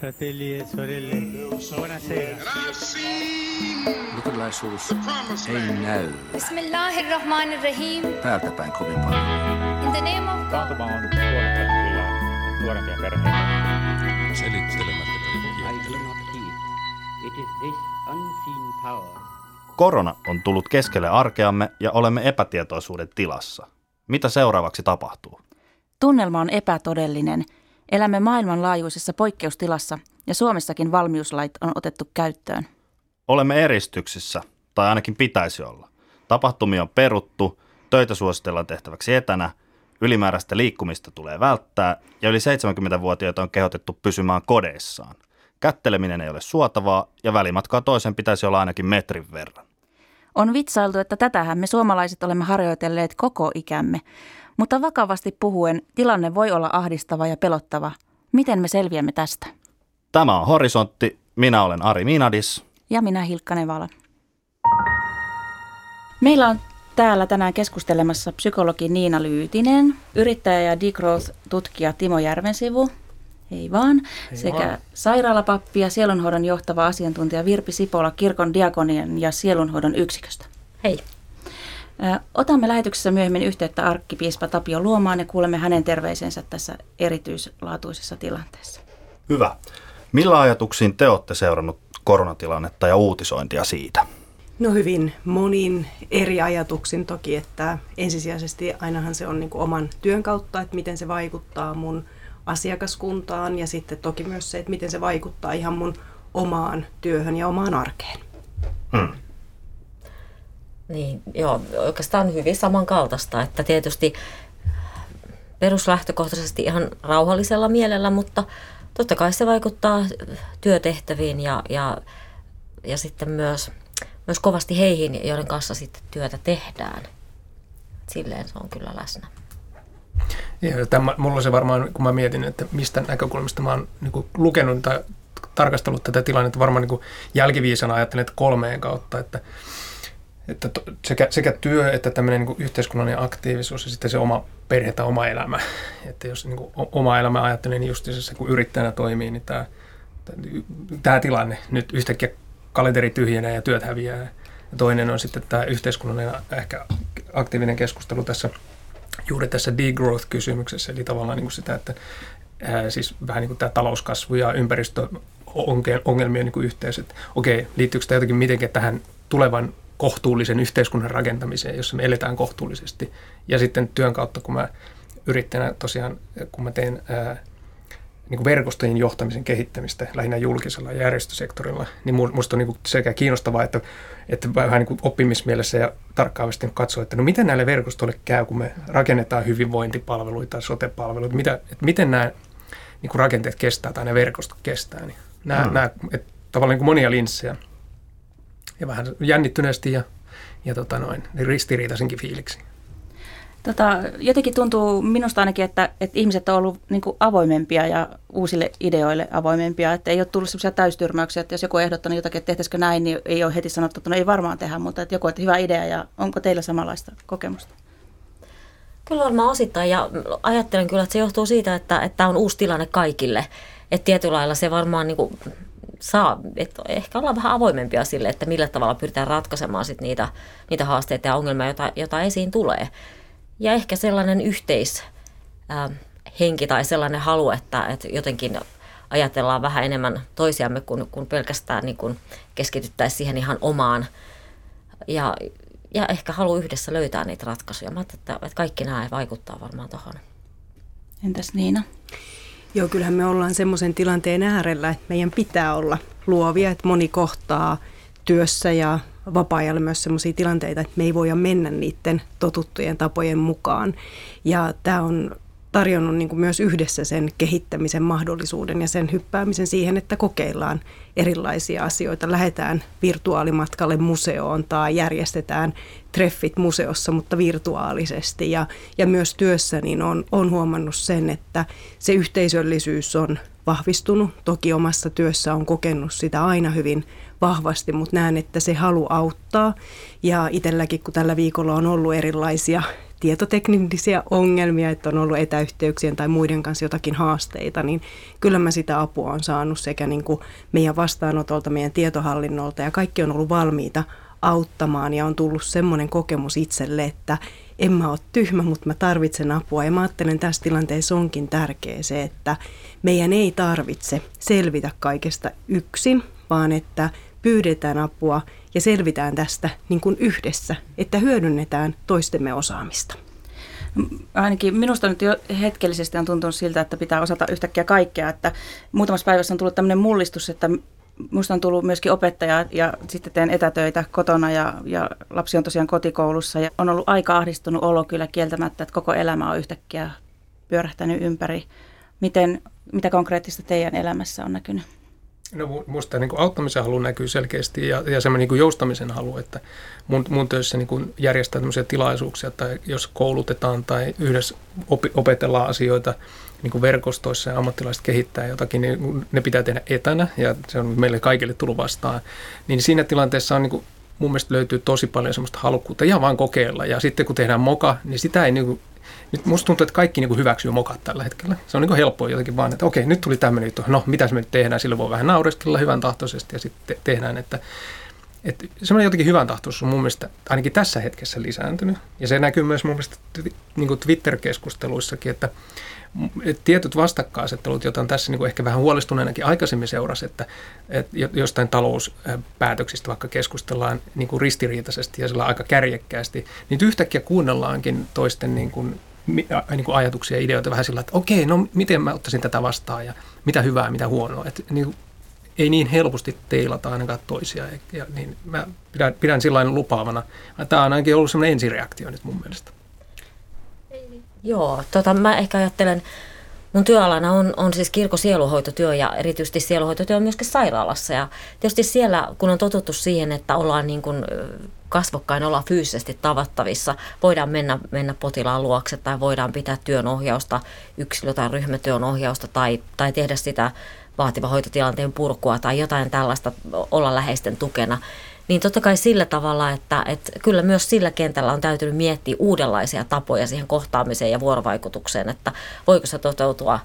fratelli e sorelle, buonasera. Luterilaisuus ei näy Bismillahirrahmanirrahim. täältä päin kovin paljon. In the name of God. Taantuma on kyllä nuorempia perheitä. Selittelemättä Korona on tullut keskelle arkeamme ja olemme epätietoisuuden tilassa. Mitä seuraavaksi tapahtuu? Tunnelma on epätodellinen. Elämme maailmanlaajuisessa poikkeustilassa ja Suomessakin valmiuslait on otettu käyttöön. Olemme eristyksissä, tai ainakin pitäisi olla. Tapahtumia on peruttu, töitä suositellaan tehtäväksi etänä, ylimääräistä liikkumista tulee välttää ja yli 70-vuotiaita on kehotettu pysymään kodeissaan. Kätteleminen ei ole suotavaa ja välimatkaa toisen pitäisi olla ainakin metrin verran. On vitsailtu, että tätähän me suomalaiset olemme harjoitelleet koko ikämme. Mutta vakavasti puhuen, tilanne voi olla ahdistava ja pelottava. Miten me selviämme tästä? Tämä on Horisontti, minä olen Ari Minadis. Ja minä Hilkka Nevala. Meillä on täällä tänään keskustelemassa psykologi Niina Lyytinen, yrittäjä ja degrowth-tutkija Timo Järvensivu, ei vaan, ei sekä vaan. sairaalapappi ja sielunhoidon johtava asiantuntija Virpi Sipola kirkon diakonien ja sielunhoidon yksiköstä. Hei. Otamme lähetyksessä myöhemmin yhteyttä arkkipiispa Tapio Luomaan ja kuulemme hänen terveisensä tässä erityislaatuisessa tilanteessa. Hyvä. Millä ajatuksiin te olette seurannut koronatilannetta ja uutisointia siitä? No hyvin monin eri ajatuksin toki, että ensisijaisesti ainahan se on niin kuin oman työn kautta, että miten se vaikuttaa mun asiakaskuntaan ja sitten toki myös se, että miten se vaikuttaa ihan mun omaan työhön ja omaan arkeen. Hmm. Niin, joo, oikeastaan hyvin samankaltaista, että tietysti peruslähtökohtaisesti ihan rauhallisella mielellä, mutta totta kai se vaikuttaa työtehtäviin ja, ja, ja sitten myös, myös kovasti heihin, joiden kanssa sitten työtä tehdään. Silleen se on kyllä läsnä. Ja tämä, mulla on se varmaan, kun mä mietin, että mistä näkökulmasta mä oon niin lukenut tai tarkastellut tätä tilannetta, varmaan niin jälkiviisana ajattelen, että kolmeen kautta, että, että sekä, sekä työ että tämmöinen niin yhteiskunnallinen aktiivisuus ja sitten se oma perhe tai oma elämä. Että jos niin kuin, oma elämä ajattelee, niin just se, kun yrittäjänä toimii, niin tämä, tämä tilanne nyt yhtäkkiä kalenteri tyhjenee ja työt häviää. Ja toinen on sitten tämä yhteiskunnallinen ehkä aktiivinen keskustelu tässä juuri tässä degrowth-kysymyksessä, eli tavallaan niin kuin sitä, että ää, siis vähän niin kuin tämä talouskasvu ja ympäristöongelmien niin yhteys, että okei, liittyykö tämä jotenkin mitenkin tähän tulevan kohtuullisen yhteiskunnan rakentamiseen, jossa me eletään kohtuullisesti. Ja sitten työn kautta, kun mä yrittäjänä tosiaan, kun mä teen ää, niin kuin verkostojen johtamisen kehittämistä lähinnä julkisella järjestösektorilla, niin minusta on niin kuin sekä kiinnostavaa, että, että vähän niin kuin oppimismielessä ja tarkkaavasti katsoa, että no miten näille verkostoille käy, kun me rakennetaan hyvinvointipalveluita tai sote-palveluita, mitä, että miten nämä niin kuin rakenteet kestää tai ne verkostot kestää. Niin nämä, hmm. nämä että tavallaan niin kuin monia linssejä ja vähän jännittyneesti ja, ja tota noin, niin ristiriitaisenkin fiiliksi. Tota, jotenkin tuntuu minusta ainakin, että, että ihmiset on ollut niin avoimempia ja uusille ideoille avoimempia. Että ei ole tullut sellaisia täystyrmäyksiä, että jos joku on ehdottanut jotakin, että tehtäisikö näin, niin ei ole heti sanottu, että no ei varmaan tehdä, mutta että joku että hyvä idea ja onko teillä samanlaista kokemusta? Kyllä varmaan osittain ja ajattelen kyllä, että se johtuu siitä, että, että tämä on uusi tilanne kaikille. Että tietyllä lailla se varmaan niin kuin saa, että ehkä ollaan vähän avoimempia sille, että millä tavalla pyritään ratkaisemaan sit niitä, niitä haasteita ja ongelmia, joita, joita esiin tulee ja ehkä sellainen yhteishenki tai sellainen halu, että, että jotenkin ajatellaan vähän enemmän toisiamme, kun, kun pelkästään niin kun keskityttäisiin siihen ihan omaan. Ja, ja ehkä halu yhdessä löytää niitä ratkaisuja. Mä että, että kaikki nämä vaikuttaa varmaan tuohon. Entäs Niina? Joo, kyllähän me ollaan semmoisen tilanteen äärellä, että meidän pitää olla luovia, että moni kohtaa työssä ja vapaa-ajalla myös sellaisia tilanteita, että me ei voida mennä niiden totuttujen tapojen mukaan. Ja tämä on tarjonnut niin kuin myös yhdessä sen kehittämisen mahdollisuuden ja sen hyppäämisen siihen, että kokeillaan erilaisia asioita. Lähdetään virtuaalimatkalle museoon tai järjestetään treffit museossa, mutta virtuaalisesti. Ja, ja myös työssä niin on, on huomannut sen, että se yhteisöllisyys on vahvistunut. Toki omassa työssä on kokenut sitä aina hyvin vahvasti, mutta näen, että se halu auttaa. Ja itselläkin, kun tällä viikolla on ollut erilaisia tietoteknisiä ongelmia, että on ollut etäyhteyksien tai muiden kanssa jotakin haasteita, niin kyllä mä sitä apua on saanut sekä niin kuin meidän vastaanotolta, meidän tietohallinnolta ja kaikki on ollut valmiita auttamaan ja on tullut semmoinen kokemus itselle, että en mä ole tyhmä, mutta mä tarvitsen apua. Ja mä ajattelen, että tässä tilanteessa onkin tärkeä se, että meidän ei tarvitse selvitä kaikesta yksin, vaan että pyydetään apua ja selvitään tästä niin kuin yhdessä, että hyödynnetään toistemme osaamista. Ainakin minusta nyt jo hetkellisesti on tuntunut siltä, että pitää osata yhtäkkiä kaikkea. Että muutamassa päivässä on tullut tämmöinen mullistus, että Minusta on tullut myöskin opettaja ja sitten teen etätöitä kotona ja, ja lapsi on tosiaan kotikoulussa. Ja on ollut aika ahdistunut olo kyllä kieltämättä, että koko elämä on yhtäkkiä pyörähtänyt ympäri. Miten, mitä konkreettista teidän elämässä on näkynyt? No minusta niin auttamisen halu näkyy selkeästi ja, ja semmoinen niin joustamisen halu, että mun, mun töissä niin kuin järjestää tämmöisiä tilaisuuksia tai jos koulutetaan tai yhdessä opi, opetellaan asioita niin kuin verkostoissa ja ammattilaiset kehittää jotakin, niin ne pitää tehdä etänä ja se on meille kaikille tullut vastaan. Niin siinä tilanteessa on niin kuin, mun mielestä löytyy tosi paljon semmoista halukkuutta ihan vaan kokeilla ja sitten kun tehdään moka, niin sitä ei niin kuin, nyt musta tuntuu, että kaikki niin hyväksyy mokat tällä hetkellä. Se on niin helppoa jotenkin vaan, että okei, nyt tuli tämmöinen juttu. No, mitä me nyt tehdään? Sillä voi vähän naureskella hyvän tahtoisesti ja sitten te- tehdään, että että semmoinen jotenkin hyvän tahtoisuus on mun mielestä ainakin tässä hetkessä lisääntynyt. Ja se näkyy myös mun mielestä niin kuin Twitter-keskusteluissakin, että tietyt vastakkaisettelut, joita on tässä niin kuin ehkä vähän huolestuneenakin aikaisemmin seurasi, että, että jostain talouspäätöksistä vaikka keskustellaan niin kuin ristiriitaisesti ja sillä aika kärjekkäästi, niin yhtäkkiä kuunnellaankin toisten niin kuin, niin kuin ajatuksia ja ideoita vähän sillä, että okei, no miten mä ottaisin tätä vastaan ja mitä hyvää, mitä huonoa. Että, niin, ei niin helposti teilata ainakaan toisia. Ja, niin mä pidän, pidän sillä lupaavana. Tämä on ainakin ollut sellainen ensireaktio nyt mun mielestä. Joo, tota, mä ehkä ajattelen, mun työalana on, on siis kirkko sieluhoitotyö ja erityisesti sieluhoitotyö myöskin sairaalassa. Ja tietysti siellä, kun on totuttu siihen, että ollaan niin kuin kasvokkain, ollaan fyysisesti tavattavissa, voidaan mennä, mennä potilaan luokse tai voidaan pitää työn ohjausta, yksilö- tai ryhmätyön ohjausta tai, tai tehdä sitä vaativa hoitotilanteen purkua tai jotain tällaista, olla läheisten tukena niin totta kai sillä tavalla, että, että kyllä myös sillä kentällä on täytynyt miettiä uudenlaisia tapoja siihen kohtaamiseen ja vuorovaikutukseen, että voiko se toteutua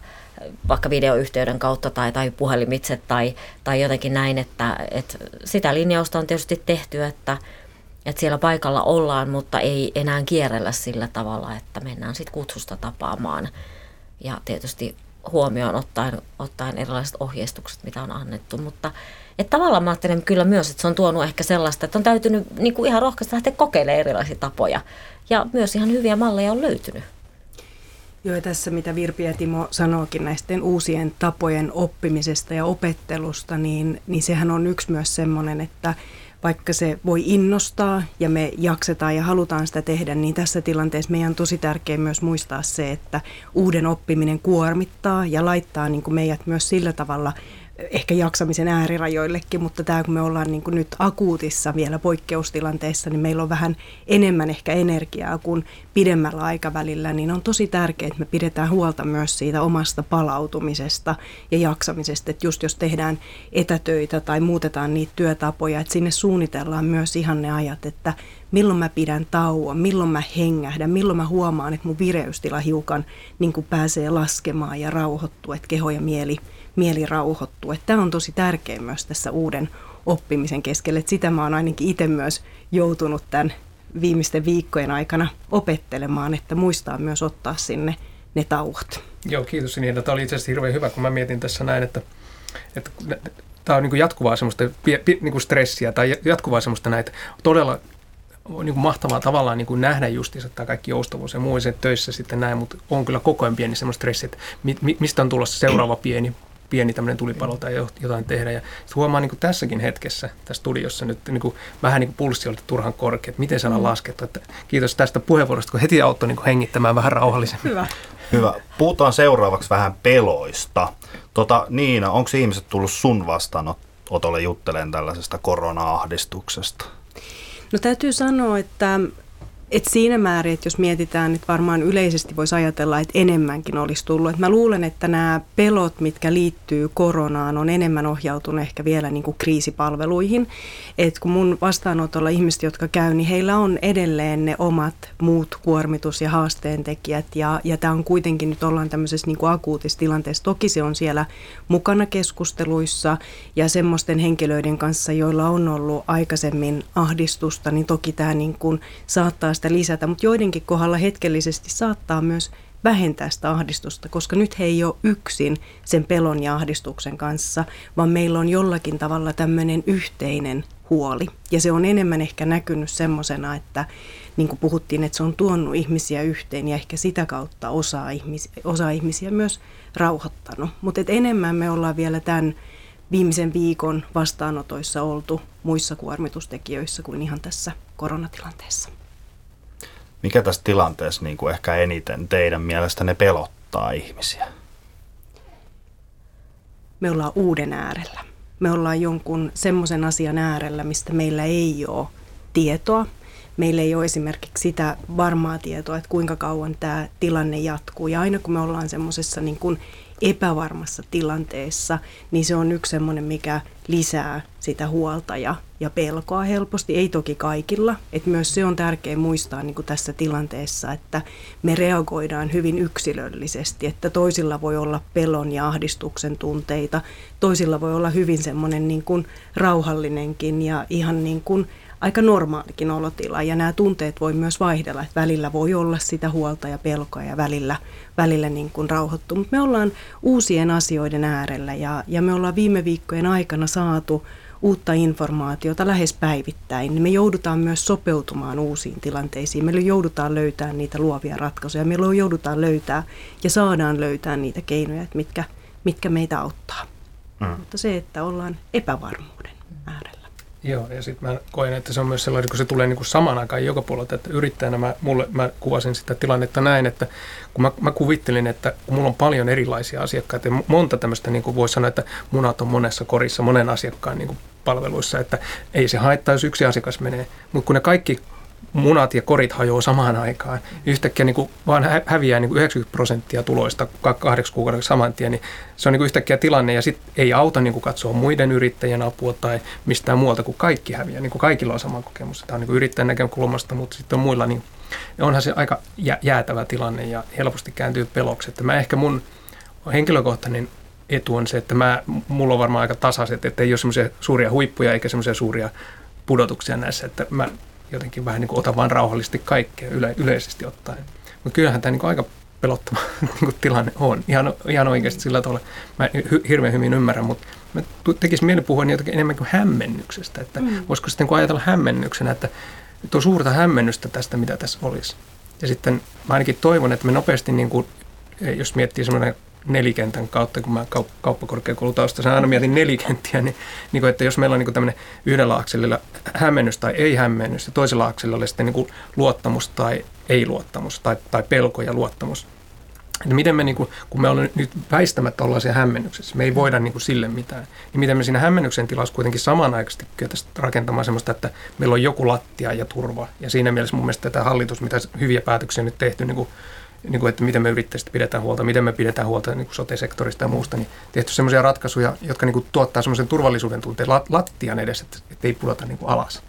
vaikka videoyhteyden kautta tai, tai puhelimitse tai, tai jotenkin näin, että, että sitä linjausta on tietysti tehty, että, että siellä paikalla ollaan, mutta ei enää kierrellä sillä tavalla, että mennään sitten kutsusta tapaamaan. Ja tietysti huomioon ottaen, ottaen erilaiset ohjeistukset, mitä on annettu, mutta että tavallaan mä ajattelen kyllä myös, että se on tuonut ehkä sellaista, että on täytynyt niin kuin ihan rohkaista lähteä kokeilemaan erilaisia tapoja. Ja myös ihan hyviä malleja on löytynyt. Joo, tässä mitä Virpi ja Timo sanookin näistä uusien tapojen oppimisesta ja opettelusta, niin, niin sehän on yksi myös semmoinen, että vaikka se voi innostaa ja me jaksetaan ja halutaan sitä tehdä, niin tässä tilanteessa meidän on tosi tärkeää myös muistaa se, että uuden oppiminen kuormittaa ja laittaa niin kuin meidät myös sillä tavalla ehkä jaksamisen äärirajoillekin, mutta tämä kun me ollaan niin kuin nyt akuutissa vielä poikkeustilanteessa, niin meillä on vähän enemmän ehkä energiaa kuin pidemmällä aikavälillä, niin on tosi tärkeää, että me pidetään huolta myös siitä omasta palautumisesta ja jaksamisesta, että just jos tehdään etätöitä tai muutetaan niitä työtapoja, että sinne suunnitellaan myös ihan ne ajat, että milloin mä pidän tauon, milloin mä hengähdän, milloin mä huomaan, että mun vireystila hiukan niin kuin pääsee laskemaan ja rauhoittuu, että keho ja mieli – mieli rauhoittuu. Että tämä on tosi tärkeä myös tässä uuden oppimisen keskellä. Että sitä mä oon ainakin itse myös joutunut tämän viimeisten viikkojen aikana opettelemaan, että muistaa myös ottaa sinne ne tauot. Joo, kiitos Niina. Tämä oli itse asiassa hirveän hyvä, kun mä mietin tässä näin, että, että tämä on niin jatkuvaa semmoista niin kuin stressiä tai jatkuvaa semmoista näitä todella niin kuin mahtavaa tavallaan niin kuin nähdä justiinsa tämä kaikki joustavuus ja muu se töissä sitten näin, mutta on kyllä koko ajan pieni semmoista stressi, että mistä on tulossa seuraava pieni pieni tämmöinen tulipalo tai jotain tehdä. Ja huomaa niin kuin tässäkin hetkessä tässä studiossa nyt niin kuin, vähän niin kuin pulssi oli turhan korkea, että miten saadaan mm. laskettu. Että kiitos tästä puheenvuorosta, kun heti auttoi niin kuin hengittämään vähän rauhallisemmin. Hyvä. Hyvä. Puhutaan seuraavaksi vähän peloista. Tota, Niina, onko ihmiset tullut sun vastaanotolle juttelemaan tällaisesta korona-ahdistuksesta? No täytyy sanoa, että et siinä määrin, että jos mietitään, että varmaan yleisesti voisi ajatella, että enemmänkin olisi tullut. Et mä luulen, että nämä pelot, mitkä liittyy koronaan, on enemmän ohjautunut ehkä vielä niin kuin kriisipalveluihin. Et kun mun vastaanotolla ihmiset, jotka käy, niin heillä on edelleen ne omat muut kuormitus- ja haasteentekijät. Ja, ja tämä on kuitenkin, nyt ollaan tämmöisessä niin kuin akuutissa tilanteessa. Toki se on siellä mukana keskusteluissa ja semmoisten henkilöiden kanssa, joilla on ollut aikaisemmin ahdistusta, niin toki tämä niin kuin saattaa sitä lisätä, mutta joidenkin kohdalla hetkellisesti saattaa myös vähentää sitä ahdistusta, koska nyt he ei ole yksin sen pelon ja ahdistuksen kanssa, vaan meillä on jollakin tavalla tämmöinen yhteinen huoli. Ja se on enemmän ehkä näkynyt semmoisena, että niin kuin puhuttiin, että se on tuonut ihmisiä yhteen ja ehkä sitä kautta osa ihmisiä, osa ihmisiä myös rauhoittanut. Mutta enemmän me ollaan vielä tämän viimeisen viikon vastaanotoissa oltu muissa kuormitustekijöissä kuin ihan tässä koronatilanteessa. Mikä tässä tilanteessa niin kuin ehkä eniten teidän mielestä ne pelottaa ihmisiä? Me ollaan uuden äärellä. Me ollaan jonkun semmoisen asian äärellä, mistä meillä ei ole tietoa. Meillä ei ole esimerkiksi sitä varmaa tietoa, että kuinka kauan tämä tilanne jatkuu. Ja aina kun me ollaan semmoisessa niin epävarmassa tilanteessa, niin se on yksi semmoinen, mikä lisää sitä huolta ja, ja pelkoa helposti. Ei toki kaikilla. Et myös se on tärkeää muistaa niin kuin tässä tilanteessa, että me reagoidaan hyvin yksilöllisesti. Että toisilla voi olla pelon ja ahdistuksen tunteita, toisilla voi olla hyvin semmoinen niin kuin rauhallinenkin ja ihan niin kuin aika normaalikin olotila ja nämä tunteet voi myös vaihdella, että välillä voi olla sitä huolta ja pelkoa ja välillä, välillä niin kuin rauhoittuu. Mutta me ollaan uusien asioiden äärellä ja, ja me ollaan viime viikkojen aikana saatu uutta informaatiota lähes päivittäin, niin me joudutaan myös sopeutumaan uusiin tilanteisiin. Meillä joudutaan löytämään niitä luovia ratkaisuja. Meillä joudutaan löytää ja saadaan löytää niitä keinoja, että mitkä, mitkä meitä auttaa. Mm. Mutta se, että ollaan epävarmuuden äärellä. Joo, ja sitten mä koen, että se on myös sellainen, kun se tulee niin kuin saman aikaan joka puolelta, että yrittäjänä mä, mulle, mä kuvasin sitä tilannetta näin, että kun mä, mä kuvittelin, että kun mulla on paljon erilaisia asiakkaita ja monta tämmöistä, niin kuin voisi sanoa, että munat on monessa korissa, monen asiakkaan niin kuin palveluissa, että ei se haittaa, jos yksi asiakas menee, mutta kun ne kaikki munat ja korit hajoaa samaan aikaan. Yhtäkkiä niin kuin vaan häviää niin kuin 90 prosenttia tuloista kahdeksi kuukaudeksi saman tien, niin se on niin kuin yhtäkkiä tilanne ja sitten ei auta niin kuin katsoa muiden yrittäjien apua tai mistään muualta, kuin kaikki häviää. Niin kuin kaikilla on sama kokemus. Tämä on niin kuin yrittäjän näkökulmasta, mutta sitten on muilla, niin onhan se aika jäätävä tilanne ja helposti kääntyy peloksi. Että mä ehkä mun henkilökohtainen etu on se, että mä, mulla on varmaan aika tasaiset, että ei ole semmoisia suuria huippuja eikä semmoisia suuria pudotuksia näissä, että mä jotenkin vähän niin kuin otan vaan rauhallisesti kaikkea yle, yleisesti ottaen. Mutta kyllähän tämä niin kuin aika pelottava niin kuin tilanne on. Ihan, ihan oikeasti sillä tavalla. Mä hy, hirveän hyvin ymmärrän, mutta mä tekisin mieli puhua jotenkin enemmän kuin hämmennyksestä. Että mm. Voisiko sitten kun ajatella hämmennyksenä, että tuo suurta hämmennystä tästä, mitä tässä olisi. Ja sitten mä ainakin toivon, että me nopeasti, niin kuin, jos miettii semmoinen nelikentän kautta, kun mä kaup- kauppakorkeakoulutaustaisen aina mietin nelikenttiä, niin, niin kuin, että jos meillä on niin tämmöinen yhdellä akselilla hämmennys tai ei hämmennys, ja toisella akselilla oli sitten niin luottamus tai ei-luottamus, tai, tai pelko ja luottamus. Että miten me, niin kuin, kun me ollaan nyt väistämättä ollaan siellä hämmennyksessä, me ei voida niin sille mitään, niin miten me siinä hämmennyksen tilassa kuitenkin samanaikaisesti kyetäisiin rakentamaan sellaista, että meillä on joku lattia ja turva. Ja siinä mielessä mun mielestä tämä hallitus, mitä hyviä päätöksiä on nyt tehty, niin kuin niin kuin, että miten me yrittäjistä pidetään huolta, miten me pidetään huolta niin kuin sote-sektorista ja muusta, niin tehty sellaisia ratkaisuja, jotka niin kuin, tuottaa sellaisen turvallisuuden tunteen lattian edessä, että ei pudota niin kuin alas.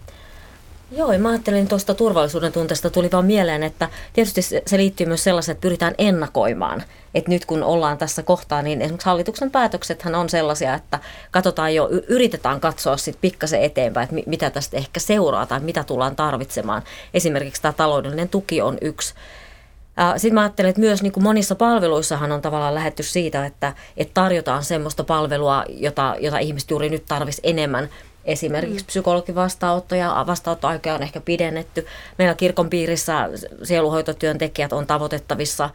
Joo, ja mä ajattelin tuosta turvallisuuden tunteesta tuli vaan mieleen, että tietysti se liittyy myös sellaiseen, että pyritään ennakoimaan. Että nyt kun ollaan tässä kohtaa, niin esimerkiksi hallituksen päätöksethän on sellaisia, että katsotaan jo, yritetään katsoa sitten pikkasen eteenpäin, että mitä tästä ehkä seuraa tai mitä tullaan tarvitsemaan. Esimerkiksi tämä taloudellinen tuki on yksi sitten mä ajattelen, että myös niin kuin monissa palveluissahan on tavallaan lähetty siitä, että, että tarjotaan semmoista palvelua, jota, jota ihmiset juuri nyt tarvisi enemmän. Esimerkiksi mm. psykologivastaanottoja, vastaanottoaikoja on ehkä pidennetty. Meillä kirkon piirissä sieluhoitotyöntekijät on tavoitettavissa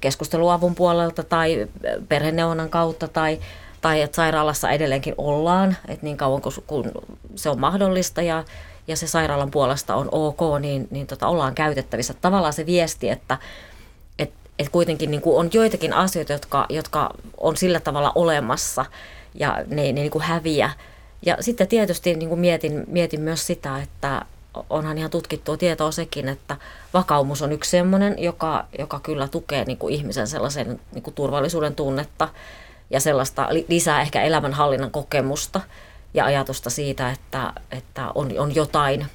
keskusteluavun puolelta tai perheneuvonnan kautta tai, tai että sairaalassa edelleenkin ollaan, että niin kauan kun se on mahdollista ja ja se sairaalan puolesta on ok, niin, niin tota, ollaan käytettävissä. Tavallaan se viesti, että et, et kuitenkin niin kuin on joitakin asioita, jotka, jotka on sillä tavalla olemassa ja ne, ne niin kuin häviä. Ja sitten tietysti niin kuin mietin, mietin myös sitä, että onhan ihan tutkittua tietoa sekin, että vakaumus on yksi sellainen, joka, joka kyllä tukee niin kuin ihmisen sellaisen niin kuin turvallisuuden tunnetta ja sellaista lisää ehkä elämänhallinnan kokemusta ja ajatusta siitä, että, että on, on jotain,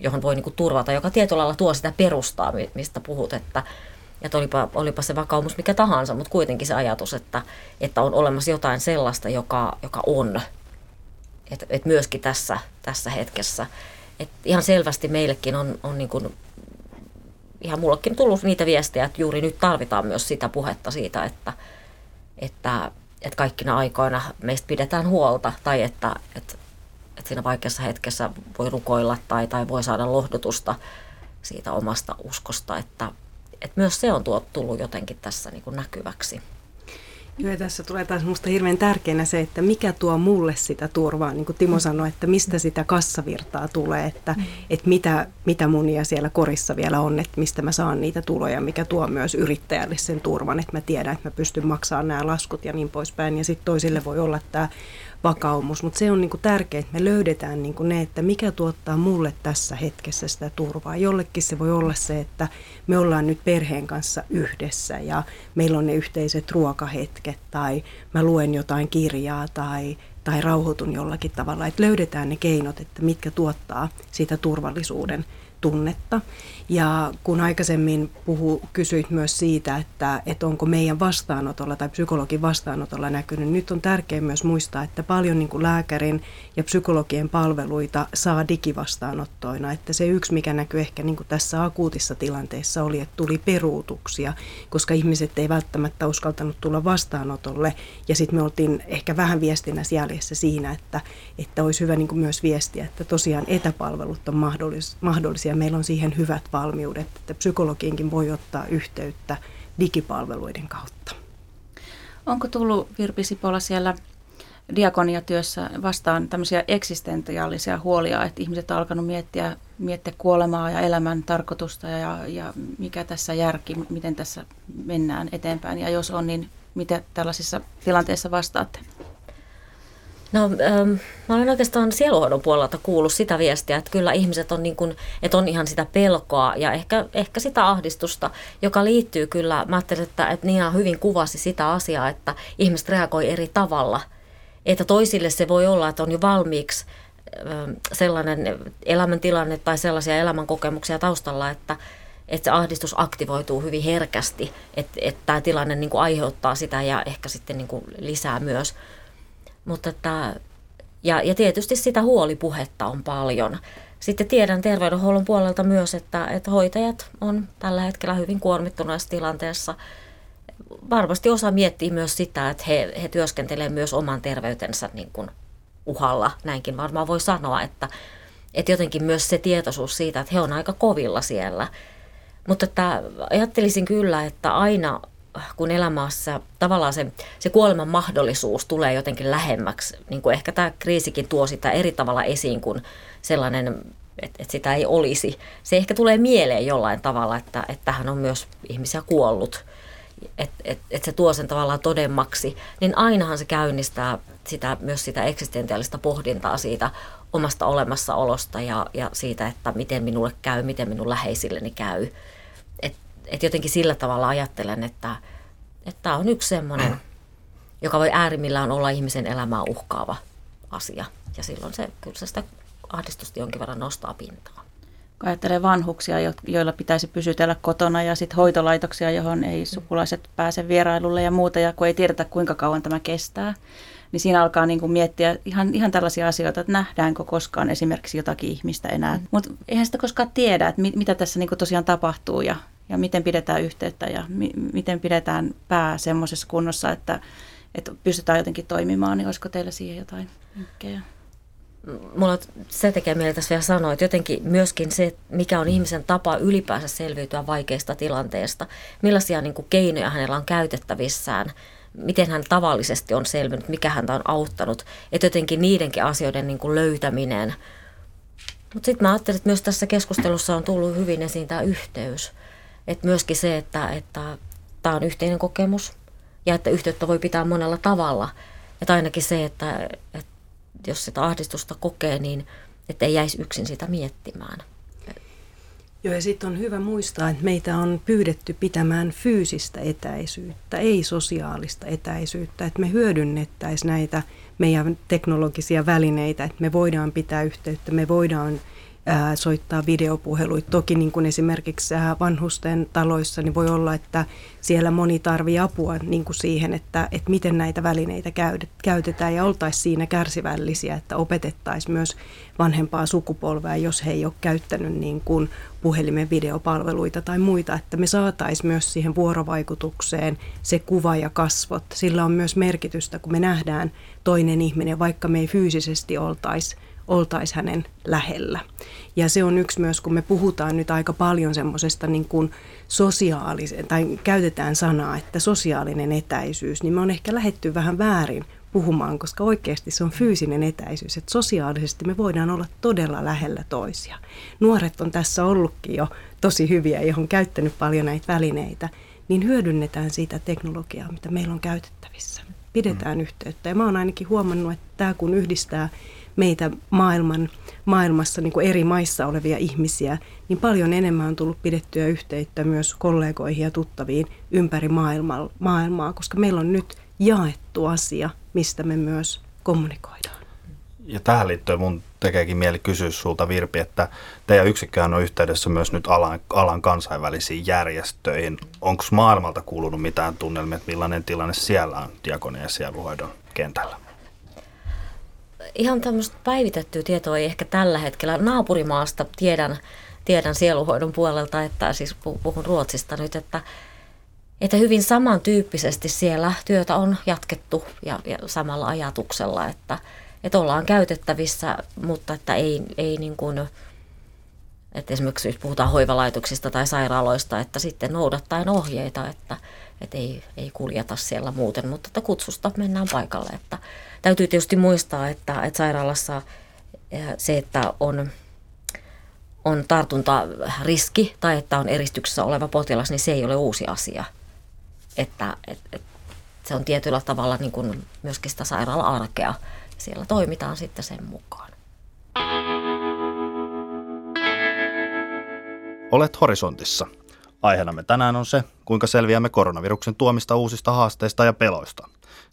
johon voi niin kuin turvata, joka tietyllä lailla tuo sitä perustaa, mistä puhut, että, että olipa, olipa se vakaumus mikä tahansa, mutta kuitenkin se ajatus, että, että on olemassa jotain sellaista, joka, joka on, että et myöskin tässä, tässä hetkessä. Et ihan selvästi meillekin on, on niin kuin, ihan mullekin tullut niitä viestejä, että juuri nyt tarvitaan myös sitä puhetta siitä, että, että, että kaikkina aikoina meistä pidetään huolta tai että, että, että siinä vaikeassa hetkessä voi rukoilla tai, tai voi saada lohdutusta siitä omasta uskosta, että, että myös se on tullut jotenkin tässä niin kuin näkyväksi. Joo, tässä tulee taas minusta hirveän tärkeänä se, että mikä tuo mulle sitä turvaa, niin kuin Timo sanoi, että mistä sitä kassavirtaa tulee, että, mm. että mitä, mitä munia siellä korissa vielä on, että mistä mä saan niitä tuloja, mikä tuo myös yrittäjälle sen turvan, että mä tiedän, että mä pystyn maksamaan nämä laskut ja niin poispäin. Ja sitten toisille voi olla tämä vakaumus, mutta se on niinku tärkeää, että me löydetään niinku ne, että mikä tuottaa mulle tässä hetkessä sitä turvaa. Jollekin se voi olla se, että me ollaan nyt perheen kanssa yhdessä ja meillä on ne yhteiset ruokahetket tai mä luen jotain kirjaa tai, tai rauhoitun jollakin tavalla. Että löydetään ne keinot, että mitkä tuottaa sitä turvallisuuden tunnetta. Ja kun aikaisemmin puhu, kysyit myös siitä, että, että onko meidän vastaanotolla tai psykologin vastaanotolla näkynyt, nyt on tärkeää myös muistaa, että paljon niin kuin lääkärin ja psykologien palveluita saa digivastaanottoina. Että se yksi, mikä näkyy ehkä niin kuin tässä akuutissa tilanteessa oli, että tuli peruutuksia, koska ihmiset ei välttämättä uskaltanut tulla vastaanotolle. Ja sitten me oltiin ehkä vähän viestinnässä jäljessä siinä, että, että olisi hyvä niin kuin myös viestiä, että tosiaan etäpalvelut on mahdollis- mahdollisia. Meillä on siihen hyvät valmiudet, että psykologiinkin voi ottaa yhteyttä digipalveluiden kautta. Onko tullut Virpi Sipola siellä diakoniatyössä vastaan tämmöisiä eksistentiaalisia huolia, että ihmiset on alkanut miettiä, miettiä kuolemaa ja elämän tarkoitusta ja, ja mikä tässä järki, miten tässä mennään eteenpäin ja jos on, niin mitä tällaisissa tilanteissa vastaatte? No ähm, mä olen oikeastaan sieluhoidon puolelta kuullut sitä viestiä, että kyllä ihmiset on, niin kuin, että on ihan sitä pelkoa ja ehkä, ehkä sitä ahdistusta, joka liittyy kyllä, mä ajattelin, että, että Niina hyvin kuvasi sitä asiaa, että ihmiset reagoi eri tavalla. Että toisille se voi olla, että on jo valmiiksi ähm, sellainen elämäntilanne tai sellaisia elämänkokemuksia taustalla, että, että se ahdistus aktivoituu hyvin herkästi, että, että tämä tilanne niin kuin aiheuttaa sitä ja ehkä sitten niin kuin lisää myös mutta että, ja, ja tietysti sitä huolipuhetta on paljon. Sitten tiedän terveydenhuollon puolelta myös, että, että hoitajat on tällä hetkellä hyvin kuormittuneessa tilanteessa. Varmasti osa miettii myös sitä, että he, he työskentelevät myös oman terveytensä niin kuin uhalla. Näinkin varmaan voi sanoa, että, että jotenkin myös se tietoisuus siitä, että he on aika kovilla siellä. Mutta että ajattelisin kyllä, että aina kun elämässä tavallaan se, se kuoleman mahdollisuus tulee jotenkin lähemmäksi, niin kuin ehkä tämä kriisikin tuo sitä eri tavalla esiin kuin sellainen, että, että sitä ei olisi. Se ehkä tulee mieleen jollain tavalla, että, että tähän on myös ihmisiä kuollut, että, että, että se tuo sen tavallaan todemmaksi, niin ainahan se käynnistää sitä, myös sitä eksistentiaalista pohdintaa siitä omasta olemassaolosta ja, ja siitä, että miten minulle käy, miten minun läheisilleni käy että jotenkin sillä tavalla ajattelen, että tämä on yksi semmoinen, joka voi äärimmillään olla ihmisen elämää uhkaava asia. Ja silloin se kyllä se sitä ahdistusta jonkin verran nostaa pintaa. Ajattelee vanhuksia, joilla pitäisi pysytellä kotona ja sitten hoitolaitoksia, johon ei sukulaiset pääse vierailulle ja muuta, ja kun ei tiedetä kuinka kauan tämä kestää, niin siinä alkaa niin kuin miettiä ihan, ihan tällaisia asioita, että nähdäänkö koskaan esimerkiksi jotakin ihmistä enää. Mm. Mutta eihän sitä koskaan tiedä, että mit, mitä tässä niin kuin tosiaan tapahtuu ja ja miten pidetään yhteyttä ja mi- miten pidetään pää semmoisessa kunnossa, että, että pystytään jotenkin toimimaan, niin olisiko teillä siihen jotain vinkkejä? Mulla se tekee mieltä tässä vielä sanoa, että jotenkin myöskin se, mikä on ihmisen tapa ylipäänsä selviytyä vaikeista tilanteesta, millaisia niin kuin keinoja hänellä on käytettävissään, miten hän tavallisesti on selvinnyt, mikä häntä on auttanut, että jotenkin niidenkin asioiden niin kuin löytäminen. Mutta sitten mä ajattelin, että myös tässä keskustelussa on tullut hyvin esiin tämä yhteys. Että myöskin se, että, että tämä on yhteinen kokemus ja että yhteyttä voi pitää monella tavalla. Että ainakin se, että, että jos sitä ahdistusta kokee, niin että ei jäisi yksin sitä miettimään. Joo, ja sitten on hyvä muistaa, että meitä on pyydetty pitämään fyysistä etäisyyttä, ei sosiaalista etäisyyttä, että me hyödynnettäisiin näitä meidän teknologisia välineitä, että me voidaan pitää yhteyttä, me voidaan ää, soittaa videopuheluita. Toki niin kuin esimerkiksi ää, vanhusten taloissa niin voi olla, että siellä moni tarvii apua niin kuin siihen, että, että miten näitä välineitä käytetään ja oltaisiin siinä kärsivällisiä, että opetettaisiin myös vanhempaa sukupolvea, jos he ei ole käyttänyt niin kuin puhelimen videopalveluita tai muita, että me saataisiin myös siihen vuorovaikutukseen se kuva ja kasvot. Sillä on myös merkitystä, kun me nähdään toinen ihminen, vaikka me ei fyysisesti oltaisi oltaisiin hänen lähellä. Ja se on yksi myös, kun me puhutaan nyt aika paljon semmoisesta niin kuin sosiaalisen, tai käytetään sanaa, että sosiaalinen etäisyys, niin me on ehkä lähetty vähän väärin puhumaan, koska oikeasti se on fyysinen etäisyys, että sosiaalisesti me voidaan olla todella lähellä toisia. Nuoret on tässä ollutkin jo tosi hyviä ja on käyttänyt paljon näitä välineitä, niin hyödynnetään siitä teknologiaa, mitä meillä on käytettävissä. Pidetään mm. yhteyttä ja mä oon ainakin huomannut, että tämä kun yhdistää meitä maailman, maailmassa niin kuin eri maissa olevia ihmisiä, niin paljon enemmän on tullut pidettyä yhteyttä myös kollegoihin ja tuttaviin ympäri maailmaa, maailmaa koska meillä on nyt jaettu asia, mistä me myös kommunikoidaan. Ja tähän liittyen mun tekeekin mieli kysyä sulta Virpi, että teidän yksikköhän on yhteydessä myös nyt alan, alan kansainvälisiin järjestöihin. Onko maailmalta kuulunut mitään tunnelmia, että millainen tilanne siellä on diakonia ja sieluhoidon kentällä? ihan tämmöistä päivitettyä tietoa ei ehkä tällä hetkellä. Naapurimaasta tiedän, tiedän sieluhoidon puolelta, että siis puhun Ruotsista nyt, että, että hyvin samantyyppisesti siellä työtä on jatkettu ja, ja samalla ajatuksella, että, että ollaan käytettävissä, mutta että ei, ei niin kuin, että esimerkiksi jos puhutaan hoivalaitoksista tai sairaaloista, että sitten noudattaen ohjeita, että, että ei, ei kuljeta siellä muuten, mutta että kutsusta mennään paikalle. Että täytyy tietysti muistaa, että, että sairaalassa se, että on, on tartuntariski tai että on eristyksessä oleva potilas, niin se ei ole uusi asia. Että, et, et, se on tietyllä tavalla niin kuin myöskin sitä sairaala-arkea. Siellä toimitaan sitten sen mukaan. Olet horisontissa. Aiheenamme tänään on se, kuinka selviämme koronaviruksen tuomista uusista haasteista ja peloista.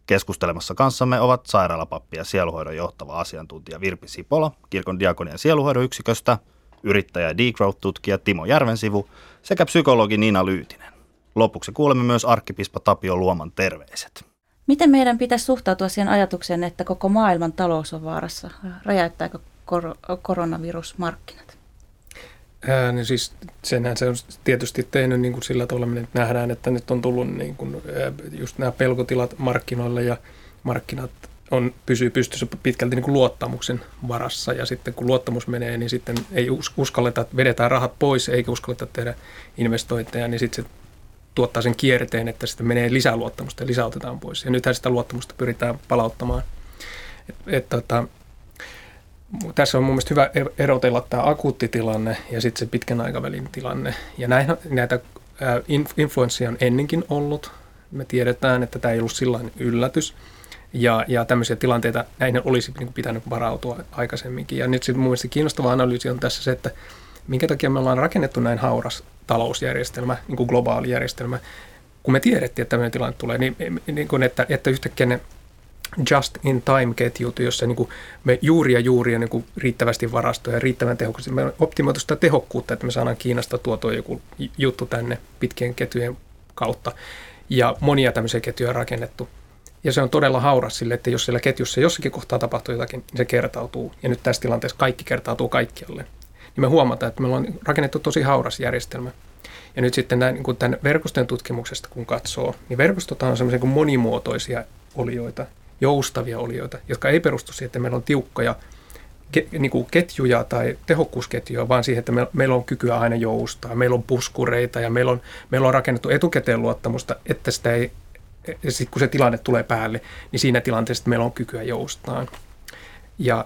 Keskustelemassa kanssamme ovat sairaalapappi ja sieluhoidon johtava asiantuntija Virpi Sipola, kirkon diakonian sieluhoidon yksiköstä, yrittäjä ja degrowth-tutkija Timo Järvensivu sekä psykologi Niina Lyytinen. Lopuksi kuulemme myös arkkipispa Tapio Luoman terveiset. Miten meidän pitäisi suhtautua siihen ajatukseen, että koko maailman talous on vaarassa? Räjäyttääkö kor- koronavirus markkinat? Ää, niin siis senhän se on tietysti tehnyt niin kuin sillä tavalla, että nähdään, että nyt on tullut niin kuin, just nämä pelkotilat markkinoille ja markkinat on, pysyy pystyssä pitkälti niin kuin luottamuksen varassa ja sitten kun luottamus menee, niin sitten ei uskalleta, vedetään rahat pois eikä uskalleta tehdä investointeja, niin sitten se tuottaa sen kierteen, että sitten menee lisää luottamusta ja lisäotetaan pois. Ja nythän sitä luottamusta pyritään palauttamaan. Et, et, tota, tässä on mun mielestä hyvä erotella tämä akuutti tilanne ja sitten se pitkän aikavälin tilanne. Ja näin, näitä influenssia on ennenkin ollut. Me tiedetään, että tämä ei ollut sillä yllätys. Ja, ja tämmöisiä tilanteita, näihin olisi niin pitänyt varautua aikaisemminkin. Ja nyt mun mielestä kiinnostava analyysi on tässä se, että minkä takia me ollaan rakennettu näin hauras talousjärjestelmä, niin kuin globaali järjestelmä, kun me tiedettiin, että tämmöinen tilanne tulee, niin, niin kuin että, että yhtäkkiä ne just-in-time-ketjut, jossa niin kuin me juuri ja niin kuin riittävästi varastoja ja riittävän tehokkaasti. Me optimoitu sitä tehokkuutta, että me saadaan Kiinasta tuotua joku juttu tänne pitkien ketjujen kautta. Ja monia tämmöisiä ketjuja on rakennettu. Ja se on todella hauras sille, että jos siellä ketjussa jossakin kohtaa tapahtuu jotakin, niin se kertautuu. Ja nyt tässä tilanteessa kaikki kertautuu kaikkialle. Me huomataan, että me ollaan rakennettu tosi hauras järjestelmä. Ja nyt sitten näin, niin kuin tämän verkostojen tutkimuksesta kun katsoo, niin verkostot on semmoisia kuin monimuotoisia olioita, joustavia olioita, jotka ei perustu siihen, että meillä on tiukkoja ke, niin kuin ketjuja tai tehokkuusketjuja, vaan siihen, että me, meillä on kykyä aina joustaa, meillä on puskureita ja meillä on, meillä on rakennettu etukäteen luottamusta, että sitä ei, sit kun se tilanne tulee päälle, niin siinä tilanteessa meillä on kykyä joustaa. Ja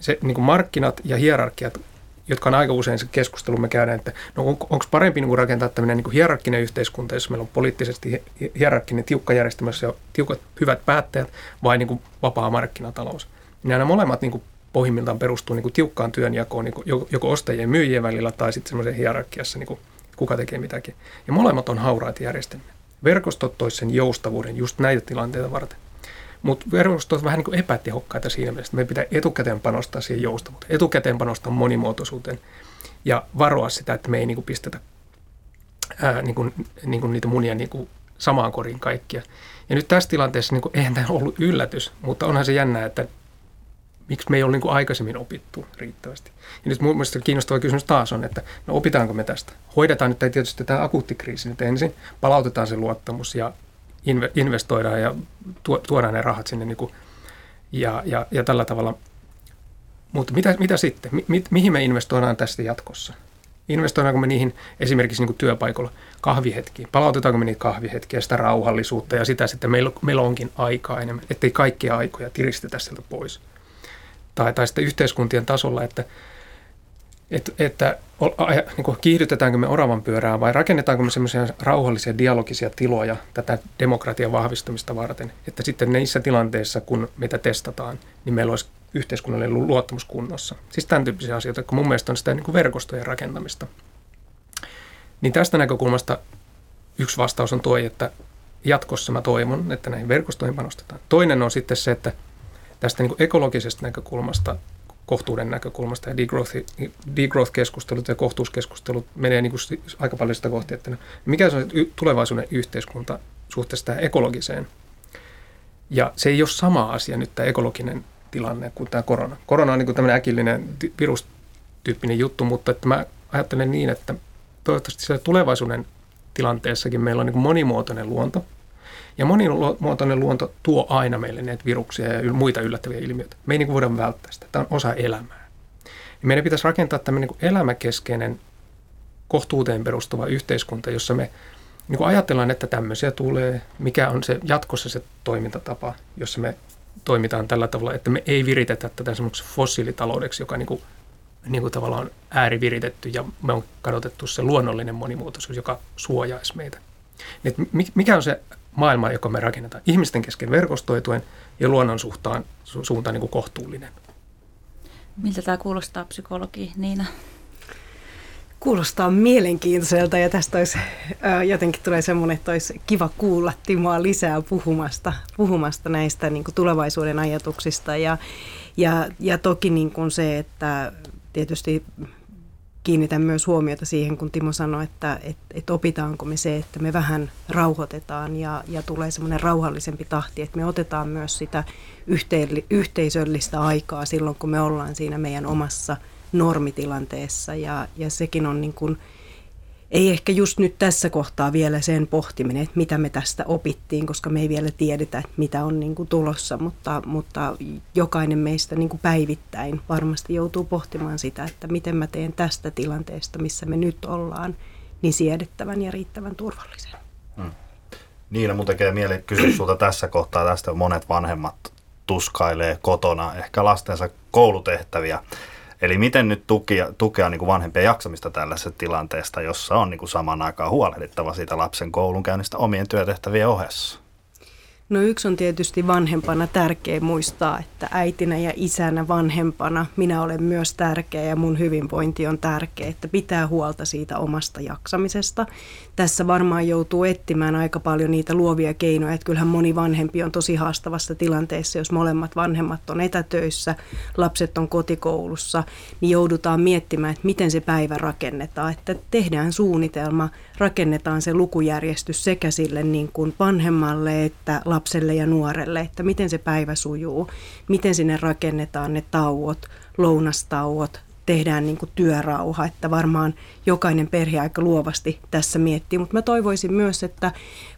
se niin kuin markkinat ja hierarkiat jotka on aika usein se keskustelu, me käydään, että no on, onko parempi niin rakentaa tämmöinen niin kuin hierarkkinen yhteiskunta, jos meillä on poliittisesti hierarkkinen tiukka järjestelmä, on tiukat hyvät päättäjät, vai niin kuin vapaa markkinatalous. Niin nämä molemmat niin kuin pohjimmiltaan perustuu niin kuin tiukkaan työnjakoon niin kuin joko ostajien ja myyjien välillä tai sitten semmoisen hierarkiassa, niin kuin kuka tekee mitäkin. Ja molemmat on hauraita järjestelmiä. Verkostot toisivat sen joustavuuden just näitä tilanteita varten. Mutta verkostot ovat vähän niin kuin epätehokkaita siinä mielessä, että meidän pitää etukäteen panostaa siihen joustavuuteen, etukäteen panostaa monimuotoisuuteen ja varoa sitä, että me ei niin kuin pistetä ää, niin kuin, niin kuin niitä munia niin kuin samaan koriin kaikkia. Ja nyt tässä tilanteessa, niin kuin, eihän tämä ollut yllätys, mutta onhan se jännä, että miksi me ei ole niin kuin aikaisemmin opittu riittävästi. Ja nyt mun mielestä kiinnostava kysymys taas on, että no opitaanko me tästä? Hoidetaan nyt tietysti tämä akuutti kriisi nyt ensin, palautetaan se luottamus ja investoidaan ja tuodaan ne rahat sinne niin kuin, ja, ja, ja tällä tavalla. Mutta mitä, mitä sitten? Mi, mihin me investoidaan tästä jatkossa? Investoidaanko me niihin esimerkiksi niin kuin työpaikoilla kahvihetkiin? Palautetaanko me niitä kahvihetkiä, sitä rauhallisuutta ja sitä sitten meillä, meillä onkin aikaa enemmän, ettei kaikkia aikoja tiristetä sieltä pois. Tai, tai sitten yhteiskuntien tasolla, että, että, että niin kiihdytetäänkö me oravan pyörää vai rakennetaanko me semmoisia rauhallisia dialogisia tiloja tätä demokratian vahvistumista varten, että sitten niissä tilanteissa, kun meitä testataan, niin meillä olisi yhteiskunnallinen luottamus kunnossa. Siis tämän tyyppisiä asioita, kun mun mielestä on sitä niin verkostojen rakentamista. Niin tästä näkökulmasta yksi vastaus on tuo, että jatkossa mä toivon, että näihin verkostoihin panostetaan. Toinen on sitten se, että tästä niin ekologisesta näkökulmasta, kohtuuden näkökulmasta ja degrowth-keskustelut ja kohtuuskeskustelut menee niin kuin aika paljon sitä kohti, että mikä on tulevaisuuden yhteiskunta suhteessa tähän ekologiseen. Ja se ei ole sama asia nyt tämä ekologinen tilanne kuin tämä korona. Korona on niin kuin tämmöinen äkillinen virustyyppinen juttu, mutta että mä ajattelen niin, että toivottavasti siellä tulevaisuuden tilanteessakin meillä on niin kuin monimuotoinen luonto. Ja monimuotoinen luonto tuo aina meille näitä viruksia ja muita yllättäviä ilmiöitä. Me ei niin kuin voida välttää sitä. Tämä on osa elämää. Ja meidän pitäisi rakentaa tämmöinen niin elämäkeskeinen, kohtuuteen perustuva yhteiskunta, jossa me niin kuin ajatellaan, että tämmöisiä tulee, mikä on se jatkossa se toimintatapa, jossa me toimitaan tällä tavalla, että me ei viritetä tätä semmoiksi fossiilitaloudeksi, joka niin kuin, niin kuin tavallaan on ääriviritetty ja me on kadotettu se luonnollinen monimuotoisuus, joka suojaisi meitä. Et mikä on se maailma, joka me rakennetaan? Ihmisten kesken verkostoituen ja luonnon suhtaan, su- suuntaan niin kuin kohtuullinen. Miltä tämä kuulostaa psykologi Niina? Kuulostaa mielenkiintoiselta ja tästä olisi, ää, jotenkin tulee semmoinen, että olisi kiva kuulla Timoa lisää puhumasta, puhumasta näistä niin kuin tulevaisuuden ajatuksista ja, ja, ja toki niin kuin se, että tietysti kiinnitän myös huomiota siihen, kun Timo sanoi, että, että, että opitaanko me se, että me vähän rauhoitetaan ja, ja tulee semmoinen rauhallisempi tahti, että me otetaan myös sitä yhteisöllistä aikaa silloin, kun me ollaan siinä meidän omassa – normitilanteessa ja, ja sekin on niin kuin, ei ehkä just nyt tässä kohtaa vielä sen pohtiminen, että mitä me tästä opittiin, koska me ei vielä tiedetä, että mitä on niin kuin tulossa, mutta, mutta jokainen meistä niin kuin päivittäin varmasti joutuu pohtimaan sitä, että miten mä teen tästä tilanteesta, missä me nyt ollaan, niin siedettävän ja riittävän turvallisen. Hmm. Niina, mun tekee mieli kysyä sulta tässä kohtaa tästä. Monet vanhemmat tuskailee kotona ehkä lastensa koulutehtäviä. Eli miten nyt tukea, tukea niin kuin vanhempien jaksamista tällaisessa tilanteesta, jossa on niin kuin saman aikaan huolehdittava siitä lapsen koulunkäynnistä omien työtehtävien ohessa? No yksi on tietysti vanhempana tärkeä muistaa, että äitinä ja isänä vanhempana minä olen myös tärkeä ja mun hyvinvointi on tärkeä, että pitää huolta siitä omasta jaksamisesta. Tässä varmaan joutuu etsimään aika paljon niitä luovia keinoja, että kyllähän moni vanhempi on tosi haastavassa tilanteessa, jos molemmat vanhemmat on etätöissä, lapset on kotikoulussa, niin joudutaan miettimään, että miten se päivä rakennetaan, että tehdään suunnitelma, rakennetaan se lukujärjestys sekä sille niin kuin vanhemmalle että lapselle ja nuorelle, että miten se päivä sujuu, miten sinne rakennetaan ne tauot, lounastauot, tehdään niin kuin työrauha, että varmaan jokainen perhe aika luovasti tässä miettii, mutta mä toivoisin myös, että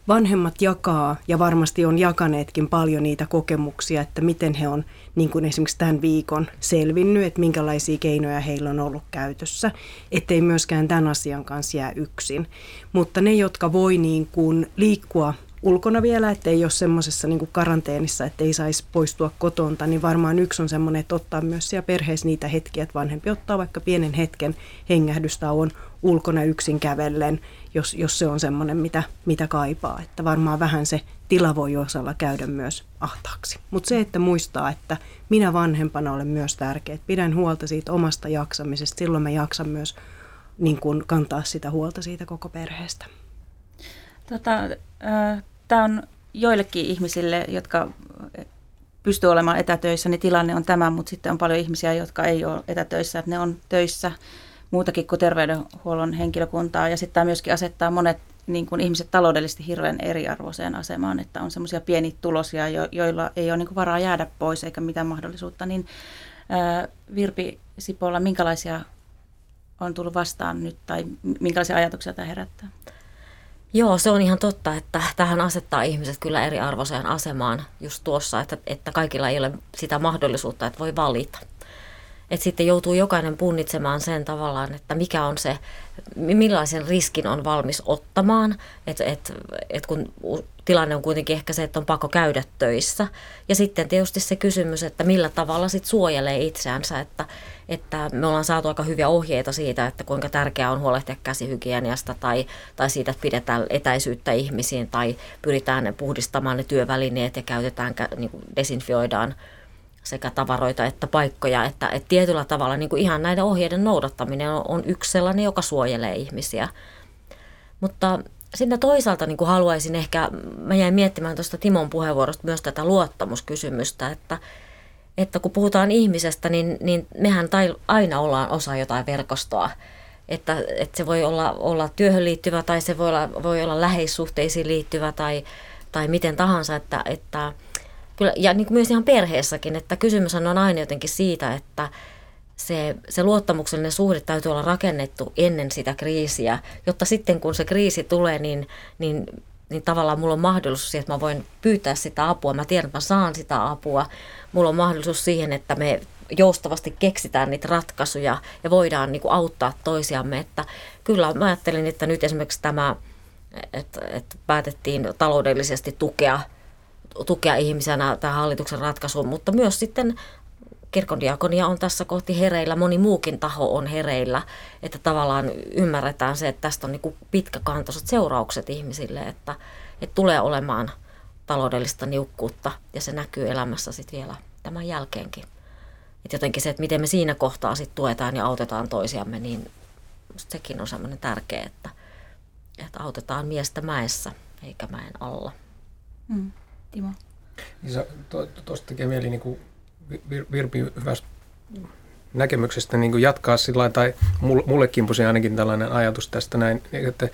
vanhemmat jakaa ja varmasti on jakaneetkin paljon niitä kokemuksia, että miten he on niin kuin esimerkiksi tämän viikon selvinnyt, että minkälaisia keinoja heillä on ollut käytössä, ettei myöskään tämän asian kanssa jää yksin. Mutta ne, jotka voi niin kuin liikkua ulkona vielä, että ei ole semmoisessa niin karanteenissa, että ei saisi poistua kotonta, niin varmaan yksi on semmoinen, että ottaa myös siellä perheessä niitä hetkiä, että vanhempi ottaa vaikka pienen hetken hengähdystauon ulkona yksin kävellen, jos, jos se on semmoinen, mitä, mitä kaipaa. Että varmaan vähän se tila voi osalla käydä myös ahtaaksi. Mutta se, että muistaa, että minä vanhempana olen myös tärkeä, että pidän huolta siitä omasta jaksamisesta, silloin mä jaksan myös niin kantaa sitä huolta siitä koko perheestä. Tota, Tämä on joillekin ihmisille, jotka pystyy olemaan etätöissä, niin tilanne on tämä, mutta sitten on paljon ihmisiä, jotka ei ole etätöissä, että ne on töissä muutakin kuin terveydenhuollon henkilökuntaa. Ja sitten tämä myöskin asettaa monet niin kuin ihmiset taloudellisesti hirveän eriarvoiseen asemaan, että on semmoisia pienitulosia, jo, joilla ei ole niin kuin varaa jäädä pois eikä mitään mahdollisuutta. Niin ää, Virpi Sipolla, minkälaisia on tullut vastaan nyt tai minkälaisia ajatuksia tämä herättää? Joo, se on ihan totta, että tähän asettaa ihmiset kyllä eriarvoiseen asemaan just tuossa, että, että kaikilla ei ole sitä mahdollisuutta, että voi valita. Että sitten joutuu jokainen punnitsemaan sen tavallaan, että mikä on se, millaisen riskin on valmis ottamaan. Että et, et kun tilanne on kuitenkin ehkä se, että on pakko käydä töissä. Ja sitten tietysti se kysymys, että millä tavalla sit suojelee itseänsä, että, että me ollaan saatu aika hyviä ohjeita siitä, että kuinka tärkeää on huolehtia käsihygieniasta tai, tai siitä, että pidetään etäisyyttä ihmisiin tai pyritään puhdistamaan ne työvälineet ja käytetään, niin desinfioidaan sekä tavaroita että paikkoja, että, että tietyllä tavalla niin kuin ihan näiden ohjeiden noudattaminen on, on yksi sellainen, joka suojelee ihmisiä. Mutta sitten toisaalta niin kuin haluaisin ehkä, mä jäin miettimään tuosta Timon puheenvuorosta myös tätä luottamuskysymystä, että, että kun puhutaan ihmisestä, niin, niin mehän tai, aina ollaan osa jotain verkostoa. Että, että se voi olla, olla työhön liittyvä tai se voi olla, voi olla läheissuhteisiin liittyvä tai, tai miten tahansa, että, että kyllä, ja niin kuin myös ihan perheessäkin, että kysymys on aina jotenkin siitä, että se, se luottamuksellinen suhde täytyy olla rakennettu ennen sitä kriisiä, jotta sitten kun se kriisi tulee, niin, niin, niin tavallaan mulla on mahdollisuus siihen, että mä voin pyytää sitä apua, mä tiedän, että mä saan sitä apua, mulla on mahdollisuus siihen, että me joustavasti keksitään niitä ratkaisuja ja voidaan niin kuin auttaa toisiamme, että kyllä mä ajattelin, että nyt esimerkiksi tämä, että, että päätettiin taloudellisesti tukea tukea ihmisenä tähän hallituksen ratkaisuun, mutta myös sitten kirkon diakonia on tässä kohti hereillä, moni muukin taho on hereillä, että tavallaan ymmärretään se, että tästä on niin pitkäkantoiset seuraukset ihmisille, että, että tulee olemaan taloudellista niukkuutta ja se näkyy elämässä sitten vielä tämän jälkeenkin. Että jotenkin se, että miten me siinä kohtaa sitten tuetaan ja autetaan toisiamme, niin sekin on semmoinen tärkeä, että, että autetaan miestä mäessä eikä mäen alla. Mm. Timo? Niin tuosta to, tekee mieli niin kuin Virpi hyvästä näkemyksestä niin kuin jatkaa sillä tai mulle kimpusi ainakin tällainen ajatus tästä näin, että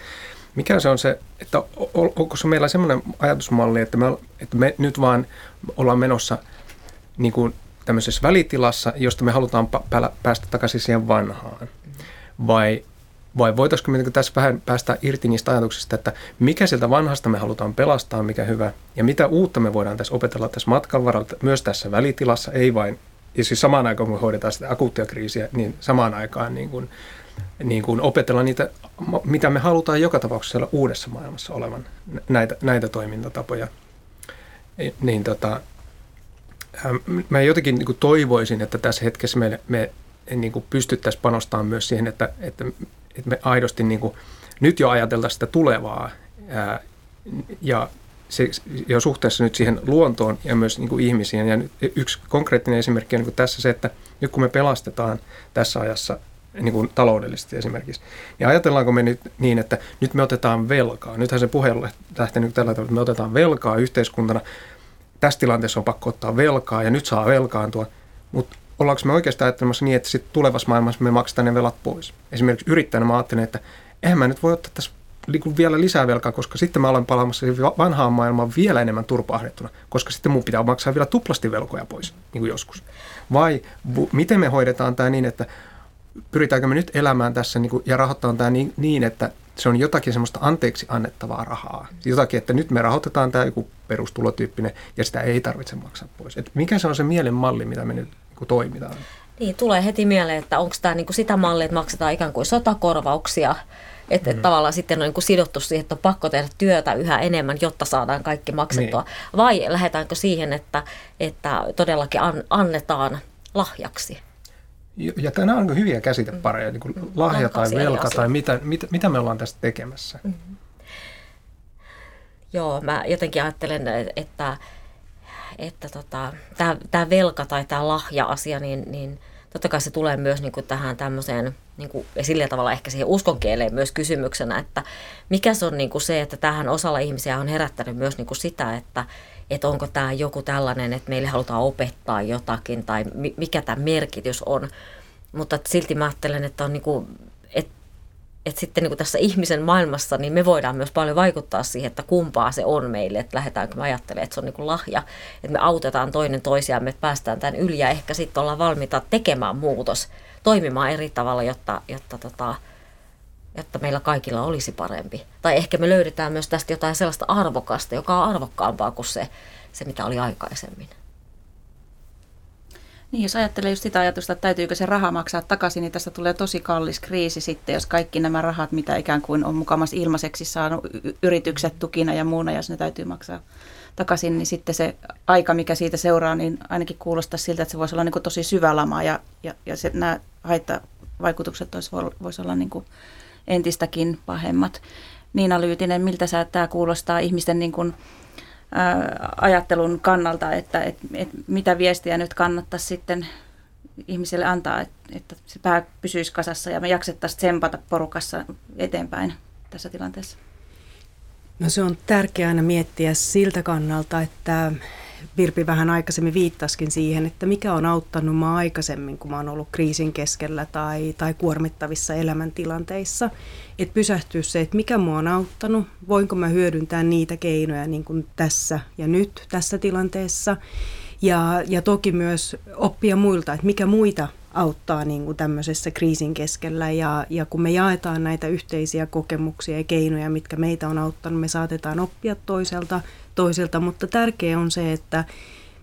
mikä se on se, että onko se meillä semmoinen ajatusmalli, että me, että me nyt vaan ollaan menossa niin kuin tämmöisessä välitilassa, josta me halutaan päästä takaisin siihen vanhaan? Vai vai voitaisiinko me niin tässä vähän päästä irti niistä ajatuksista, että mikä sieltä vanhasta me halutaan pelastaa, mikä hyvä, ja mitä uutta me voidaan tässä opetella tässä matkan varalta, myös tässä välitilassa, ei vain, ja siis samaan aikaan kun me hoidetaan sitä akuuttia kriisiä, niin samaan aikaan niin kuin, niin kuin opetella niitä, mitä me halutaan joka tapauksessa siellä uudessa maailmassa olevan, näitä, näitä toimintatapoja. Niin tota, mä jotenkin niin kuin toivoisin, että tässä hetkessä me, me niin kuin pystyttäisiin panostamaan myös siihen, että, että että me aidosti niin kuin, nyt jo ajatella sitä tulevaa ää, ja se, jo suhteessa nyt siihen luontoon ja myös niin kuin ihmisiin. Ja nyt yksi konkreettinen esimerkki on niin kuin tässä se, että nyt kun me pelastetaan tässä ajassa niin kuin taloudellisesti esimerkiksi, niin ajatellaanko me nyt niin, että nyt me otetaan velkaa. Nythän se puhe on lähtenyt tällä tavalla, että me otetaan velkaa yhteiskuntana. Tässä tilanteessa on pakko ottaa velkaa ja nyt saa velkaantua, mutta ollaanko me oikeastaan ajattelemassa niin, että sitten tulevassa maailmassa me maksetaan ne velat pois. Esimerkiksi yrittäjänä mä ajattelen, että eihän mä nyt voi ottaa tässä vielä lisää velkaa, koska sitten mä olen palaamassa vanhaan maailmaan vielä enemmän turpahdettuna, koska sitten mun pitää maksaa vielä tuplasti velkoja pois, niin kuin joskus. Vai bu, miten me hoidetaan tämä niin, että pyritäänkö me nyt elämään tässä niin kuin, ja rahoittamaan tämä niin, niin, että se on jotakin semmoista anteeksi annettavaa rahaa. Jotakin, että nyt me rahoitetaan tämä joku perustulotyyppinen ja sitä ei tarvitse maksaa pois. Et mikä se on se mielen malli, mitä me nyt niin toimitaan. Niin, tulee heti mieleen, että onko tämä niin sitä mallia, että maksetaan ikään kuin sotakorvauksia Että mm. tavallaan sitten on niin kuin sidottu siihen, että on pakko tehdä työtä yhä enemmän, jotta saadaan kaikki maksettua. Niin. Vai lähdetäänkö siihen, että, että todellakin an, annetaan lahjaksi? Ja nämä on hyviä käsitepareja, niin kuin mm. lahja tai velka tai mitä, mitä, mitä me ollaan tästä tekemässä. Mm-hmm. Joo, mä jotenkin ajattelen, että, että tota, tämä velka tai tämä lahja-asia, niin, niin totta kai se tulee myös niin kuin tähän tämmöiseen, niin kuin, ja sillä tavalla ehkä siihen uskonkieleen myös kysymyksenä, että mikä se on niin kuin se, että tähän osalla ihmisiä on herättänyt myös niin kuin sitä, että, että onko tämä joku tällainen, että meille halutaan opettaa jotakin tai mikä tämä merkitys on. Mutta silti mä ajattelen, että on niin kuin, että sitten niin kuin tässä ihmisen maailmassa, niin me voidaan myös paljon vaikuttaa siihen, että kumpaa se on meille, että lähdetäänkö me ajattelemaan, että se on niin kuin lahja, että me autetaan toinen toisiamme, että päästään tämän yli ja ehkä sitten ollaan valmiita tekemään muutos, toimimaan eri tavalla, jotta, jotta, tota, jotta meillä kaikilla olisi parempi. Tai ehkä me löydetään myös tästä jotain sellaista arvokasta, joka on arvokkaampaa kuin se, se mitä oli aikaisemmin. Niin, jos ajattelee just sitä ajatusta, että täytyykö se raha maksaa takaisin, niin tästä tulee tosi kallis kriisi sitten, jos kaikki nämä rahat, mitä ikään kuin on mukamassa ilmaiseksi saanut yritykset tukina ja muuna, jos ne täytyy maksaa takaisin, niin sitten se aika, mikä siitä seuraa, niin ainakin kuulostaa siltä, että se voisi olla niin kuin tosi syvä lama ja, ja, ja se, nämä haittavaikutukset voisi, voisi olla niin kuin entistäkin pahemmat. Niina Lyytinen, miltä sä tämä kuulostaa ihmisten niin kuin, ajattelun kannalta, että, että, että mitä viestiä nyt kannattaisi sitten ihmiselle antaa, että, että se pää pysyisi kasassa ja me jaksettaisiin tsempata porukassa eteenpäin tässä tilanteessa? No se on tärkeää aina miettiä siltä kannalta, että Virpi vähän aikaisemmin viittaskin siihen, että mikä on auttanut mä aikaisemmin, kun mä oon ollut kriisin keskellä tai, tai kuormittavissa elämäntilanteissa. Että pysähtyy se, että mikä mua on auttanut, voinko mä hyödyntää niitä keinoja niin kuin tässä ja nyt tässä tilanteessa. Ja, ja toki myös oppia muilta, että mikä muita auttaa niin kuin tämmöisessä kriisin keskellä. Ja, ja kun me jaetaan näitä yhteisiä kokemuksia ja keinoja, mitkä meitä on auttanut, me saatetaan oppia toiselta, toiselta. Mutta tärkeää on se, että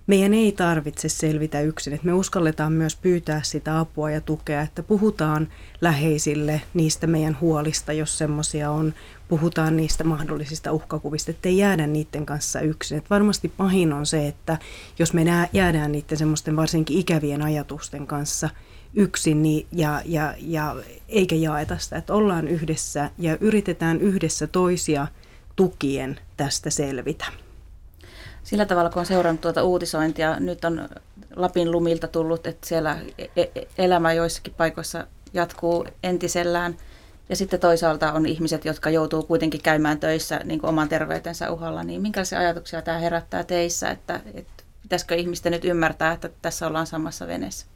meidän ei tarvitse selvitä yksin, että me uskalletaan myös pyytää sitä apua ja tukea, että puhutaan läheisille niistä meidän huolista, jos semmoisia on, puhutaan niistä mahdollisista uhkakuvista, ettei jäädä niiden kanssa yksin. Et varmasti pahin on se, että jos me jäädään niiden semmoisten varsinkin ikävien ajatusten kanssa yksin niin, ja, ja, ja eikä jaeta sitä, että ollaan yhdessä ja yritetään yhdessä toisia tukien tästä selvitä sillä tavalla, kun on seurannut tuota uutisointia, nyt on Lapin lumilta tullut, että siellä e-, e-, elämä joissakin paikoissa jatkuu entisellään. Ja sitten toisaalta on ihmiset, jotka joutuu kuitenkin käymään töissä niin kuin oman terveytensä uhalla. Niin minkälaisia ajatuksia tämä herättää teissä, että, että pitäisikö ihmisten nyt ymmärtää, että tässä ollaan samassa veneessä?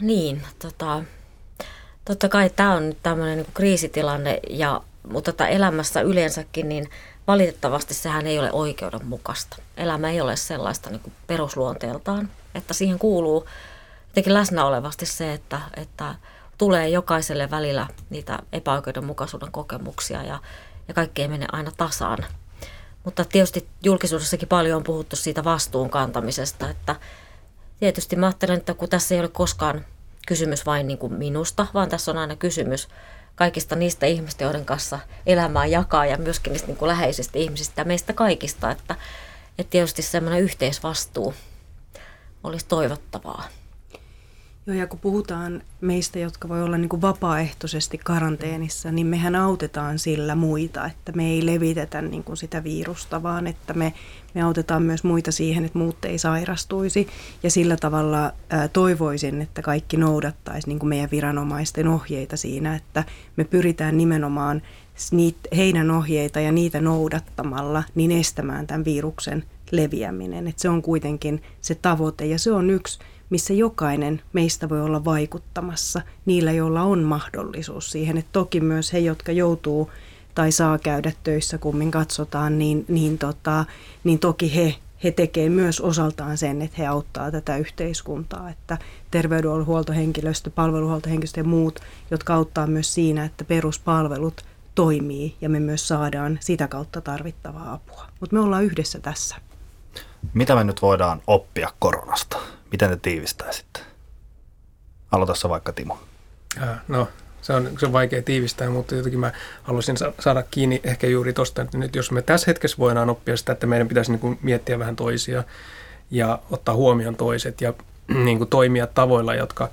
Niin, tota, totta kai tämä on nyt tämmöinen niin kriisitilanne, ja, mutta tota elämässä yleensäkin, niin valitettavasti sehän ei ole oikeudenmukaista. Elämä ei ole sellaista niin perusluonteeltaan, että siihen kuuluu jotenkin läsnä olevasti se, että, että tulee jokaiselle välillä niitä epäoikeudenmukaisuuden kokemuksia ja, ja kaikki ei mene aina tasaan. Mutta tietysti julkisuudessakin paljon on puhuttu siitä vastuun kantamisesta, että tietysti mä ajattelen, että kun tässä ei ole koskaan kysymys vain niin kuin minusta, vaan tässä on aina kysymys kaikista niistä ihmistä, joiden kanssa elämää jakaa ja myöskin niistä niin kuin läheisistä ihmisistä ja meistä kaikista, että, että tietysti semmoinen yhteisvastuu olisi toivottavaa. Joo, ja kun puhutaan meistä, jotka voi olla niin kuin vapaaehtoisesti karanteenissa, niin mehän autetaan sillä muita, että me ei levitetä niin kuin sitä virusta, vaan että me, me autetaan myös muita siihen, että muut ei sairastuisi. Ja sillä tavalla ää, toivoisin, että kaikki noudattaisi niin kuin meidän viranomaisten ohjeita siinä, että me pyritään nimenomaan niitä, heidän ohjeita ja niitä noudattamalla niin estämään tämän viruksen leviäminen. Että se on kuitenkin se tavoite ja se on yksi missä jokainen meistä voi olla vaikuttamassa, niillä joilla on mahdollisuus siihen. Et toki myös he, jotka joutuu tai saa käydä töissä, kummin katsotaan, niin, niin, tota, niin toki he, he tekee myös osaltaan sen, että he auttaa tätä yhteiskuntaa, että terveydenhuoltohenkilöstö, palveluhuoltohenkilöstö ja muut, jotka auttaa myös siinä, että peruspalvelut toimii ja me myös saadaan sitä kautta tarvittavaa apua. Mutta me ollaan yhdessä tässä. Mitä me nyt voidaan oppia koronasta? Miten te tiivistäisitte? Aloita vaikka Timo. No Se on, se on vaikea tiivistää, mutta jotenkin mä haluaisin saada kiinni ehkä juuri tuosta, että nyt jos me tässä hetkessä voidaan oppia sitä, että meidän pitäisi niin kuin miettiä vähän toisia ja ottaa huomioon toiset ja niin kuin toimia tavoilla, jotka,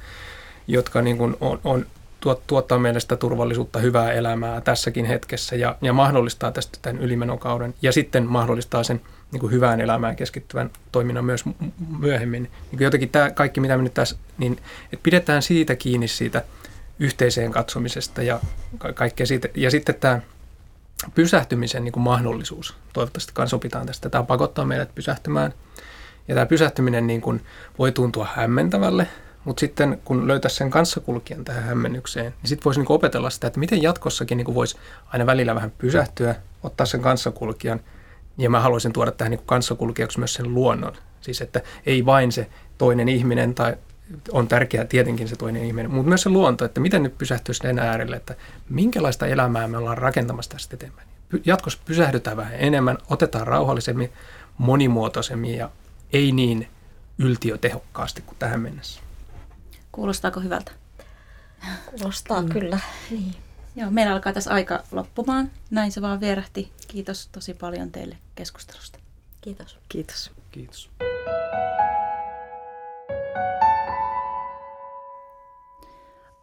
jotka niin kuin on, on tuottaa meille sitä turvallisuutta, hyvää elämää tässäkin hetkessä ja, ja mahdollistaa tästä tämän ylimenokauden ja sitten mahdollistaa sen niin kuin hyvään elämään keskittyvän toiminnan myös myöhemmin. Niin kuin jotenkin tämä kaikki, mitä me nyt tässä, niin että pidetään siitä kiinni siitä yhteiseen katsomisesta ja kaikkea siitä. Ja sitten tämä pysähtymisen niin kuin mahdollisuus, toivottavasti kanssa opitaan tästä. Tämä pakottaa meidät pysähtymään. Ja tämä pysähtyminen niin kuin voi tuntua hämmentävälle, mutta sitten kun löytäisi sen kanssakulkijan tähän hämmennykseen, niin sitten voisi niinku opetella sitä, että miten jatkossakin niinku voisi aina välillä vähän pysähtyä, ottaa sen kanssakulkijan. Ja mä haluaisin tuoda tähän niinku kanssakulkijaksi myös sen luonnon. Siis että ei vain se toinen ihminen tai on tärkeää tietenkin se toinen ihminen, mutta myös se luonto, että miten nyt pysähtyisi sen äärelle, että minkälaista elämää me ollaan rakentamassa tästä eteenpäin. Jatkossa pysähdytään vähän enemmän, otetaan rauhallisemmin, monimuotoisemmin ja ei niin yltiötehokkaasti kuin tähän mennessä. Kuulostaako hyvältä? Kuulostaa mm. kyllä. Niin. Joo, meillä alkaa tässä aika loppumaan. Näin se vaan vierähti. Kiitos tosi paljon teille keskustelusta. Kiitos. Kiitos. Kiitos.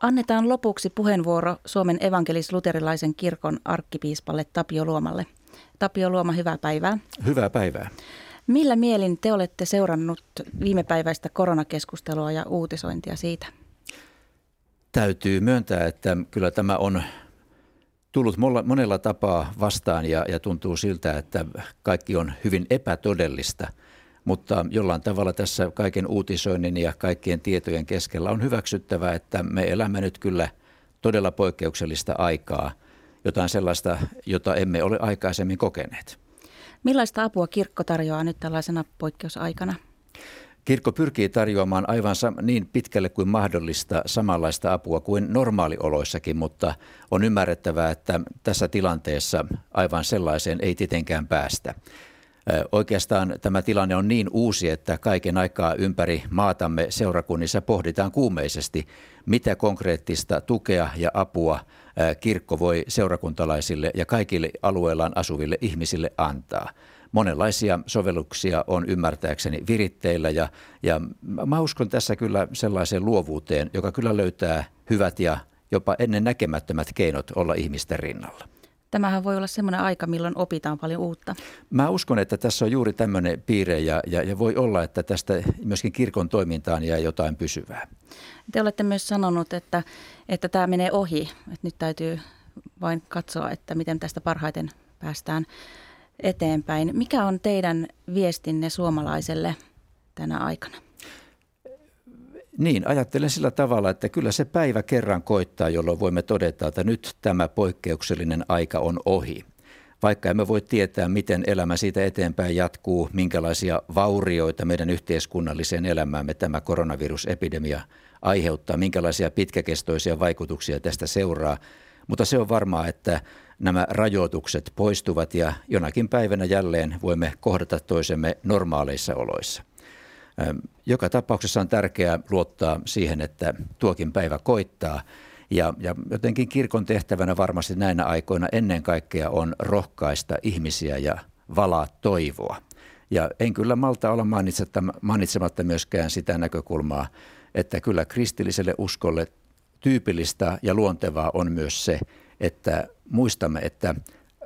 Annetaan lopuksi puheenvuoro Suomen evankelis-luterilaisen kirkon arkkipiispalle Tapio Luomalle. Tapio Luoma, hyvää päivää. Hyvää päivää. Millä mielin te olette seurannut viimepäiväistä koronakeskustelua ja uutisointia siitä? Täytyy myöntää, että kyllä tämä on tullut monella tapaa vastaan ja, ja tuntuu siltä, että kaikki on hyvin epätodellista. Mutta jollain tavalla tässä kaiken uutisoinnin ja kaikkien tietojen keskellä on hyväksyttävää, että me elämme nyt kyllä todella poikkeuksellista aikaa, jotain sellaista, jota emme ole aikaisemmin kokeneet. Millaista apua kirkko tarjoaa nyt tällaisena poikkeusaikana? Kirkko pyrkii tarjoamaan aivan niin pitkälle kuin mahdollista samanlaista apua kuin normaalioloissakin, mutta on ymmärrettävää, että tässä tilanteessa aivan sellaiseen ei tietenkään päästä. Oikeastaan tämä tilanne on niin uusi, että kaiken aikaa ympäri maatamme seurakunnissa pohditaan kuumeisesti, mitä konkreettista tukea ja apua kirkko voi seurakuntalaisille ja kaikille alueellaan asuville ihmisille antaa. Monenlaisia sovelluksia on ymmärtääkseni viritteillä ja, ja mä uskon tässä kyllä sellaiseen luovuuteen, joka kyllä löytää hyvät ja jopa ennen näkemättömät keinot olla ihmisten rinnalla. Tämähän voi olla semmoinen aika, milloin opitaan paljon uutta. Mä uskon, että tässä on juuri tämmöinen piirre ja, ja, ja voi olla, että tästä myöskin kirkon toimintaan jää jotain pysyvää. Te olette myös sanonut, että, että tämä menee ohi. Että nyt täytyy vain katsoa, että miten tästä parhaiten päästään eteenpäin. Mikä on teidän viestinne suomalaiselle tänä aikana? Niin, ajattelen sillä tavalla, että kyllä se päivä kerran koittaa, jolloin voimme todeta, että nyt tämä poikkeuksellinen aika on ohi. Vaikka emme voi tietää, miten elämä siitä eteenpäin jatkuu, minkälaisia vaurioita meidän yhteiskunnalliseen elämäämme tämä koronavirusepidemia aiheuttaa, minkälaisia pitkäkestoisia vaikutuksia tästä seuraa. Mutta se on varmaa, että nämä rajoitukset poistuvat ja jonakin päivänä jälleen voimme kohdata toisemme normaaleissa oloissa. Joka tapauksessa on tärkeää luottaa siihen, että tuokin päivä koittaa. Ja, ja jotenkin kirkon tehtävänä varmasti näinä aikoina ennen kaikkea on rohkaista ihmisiä ja valaa toivoa. Ja en kyllä malta olla mainitsematta myöskään sitä näkökulmaa, että kyllä kristilliselle uskolle tyypillistä ja luontevaa on myös se, että muistamme, että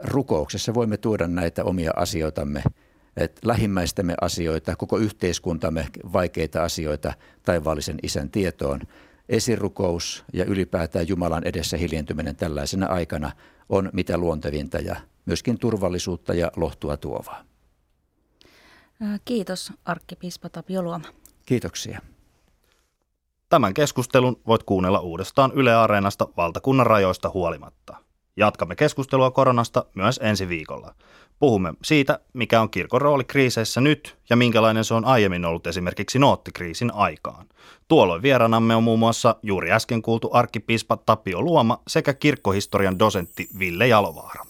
rukouksessa voimme tuoda näitä omia asioitamme – että lähimmäistämme asioita, koko yhteiskuntamme vaikeita asioita taivaallisen isän tietoon. Esirukous ja ylipäätään Jumalan edessä hiljentyminen tällaisena aikana on mitä luontevinta ja myöskin turvallisuutta ja lohtua tuovaa. Kiitos arkkipiispa Tapio Luoma. Kiitoksia. Tämän keskustelun voit kuunnella uudestaan Yle Areenasta valtakunnan rajoista huolimatta. Jatkamme keskustelua koronasta myös ensi viikolla. Puhumme siitä, mikä on kirkon rooli kriiseissä nyt ja minkälainen se on aiemmin ollut esimerkiksi noottikriisin aikaan. Tuolloin vieraanamme on muun muassa juuri äsken kuultu arkkipiispa Tapio Luoma sekä kirkkohistorian dosentti Ville Jalovaara.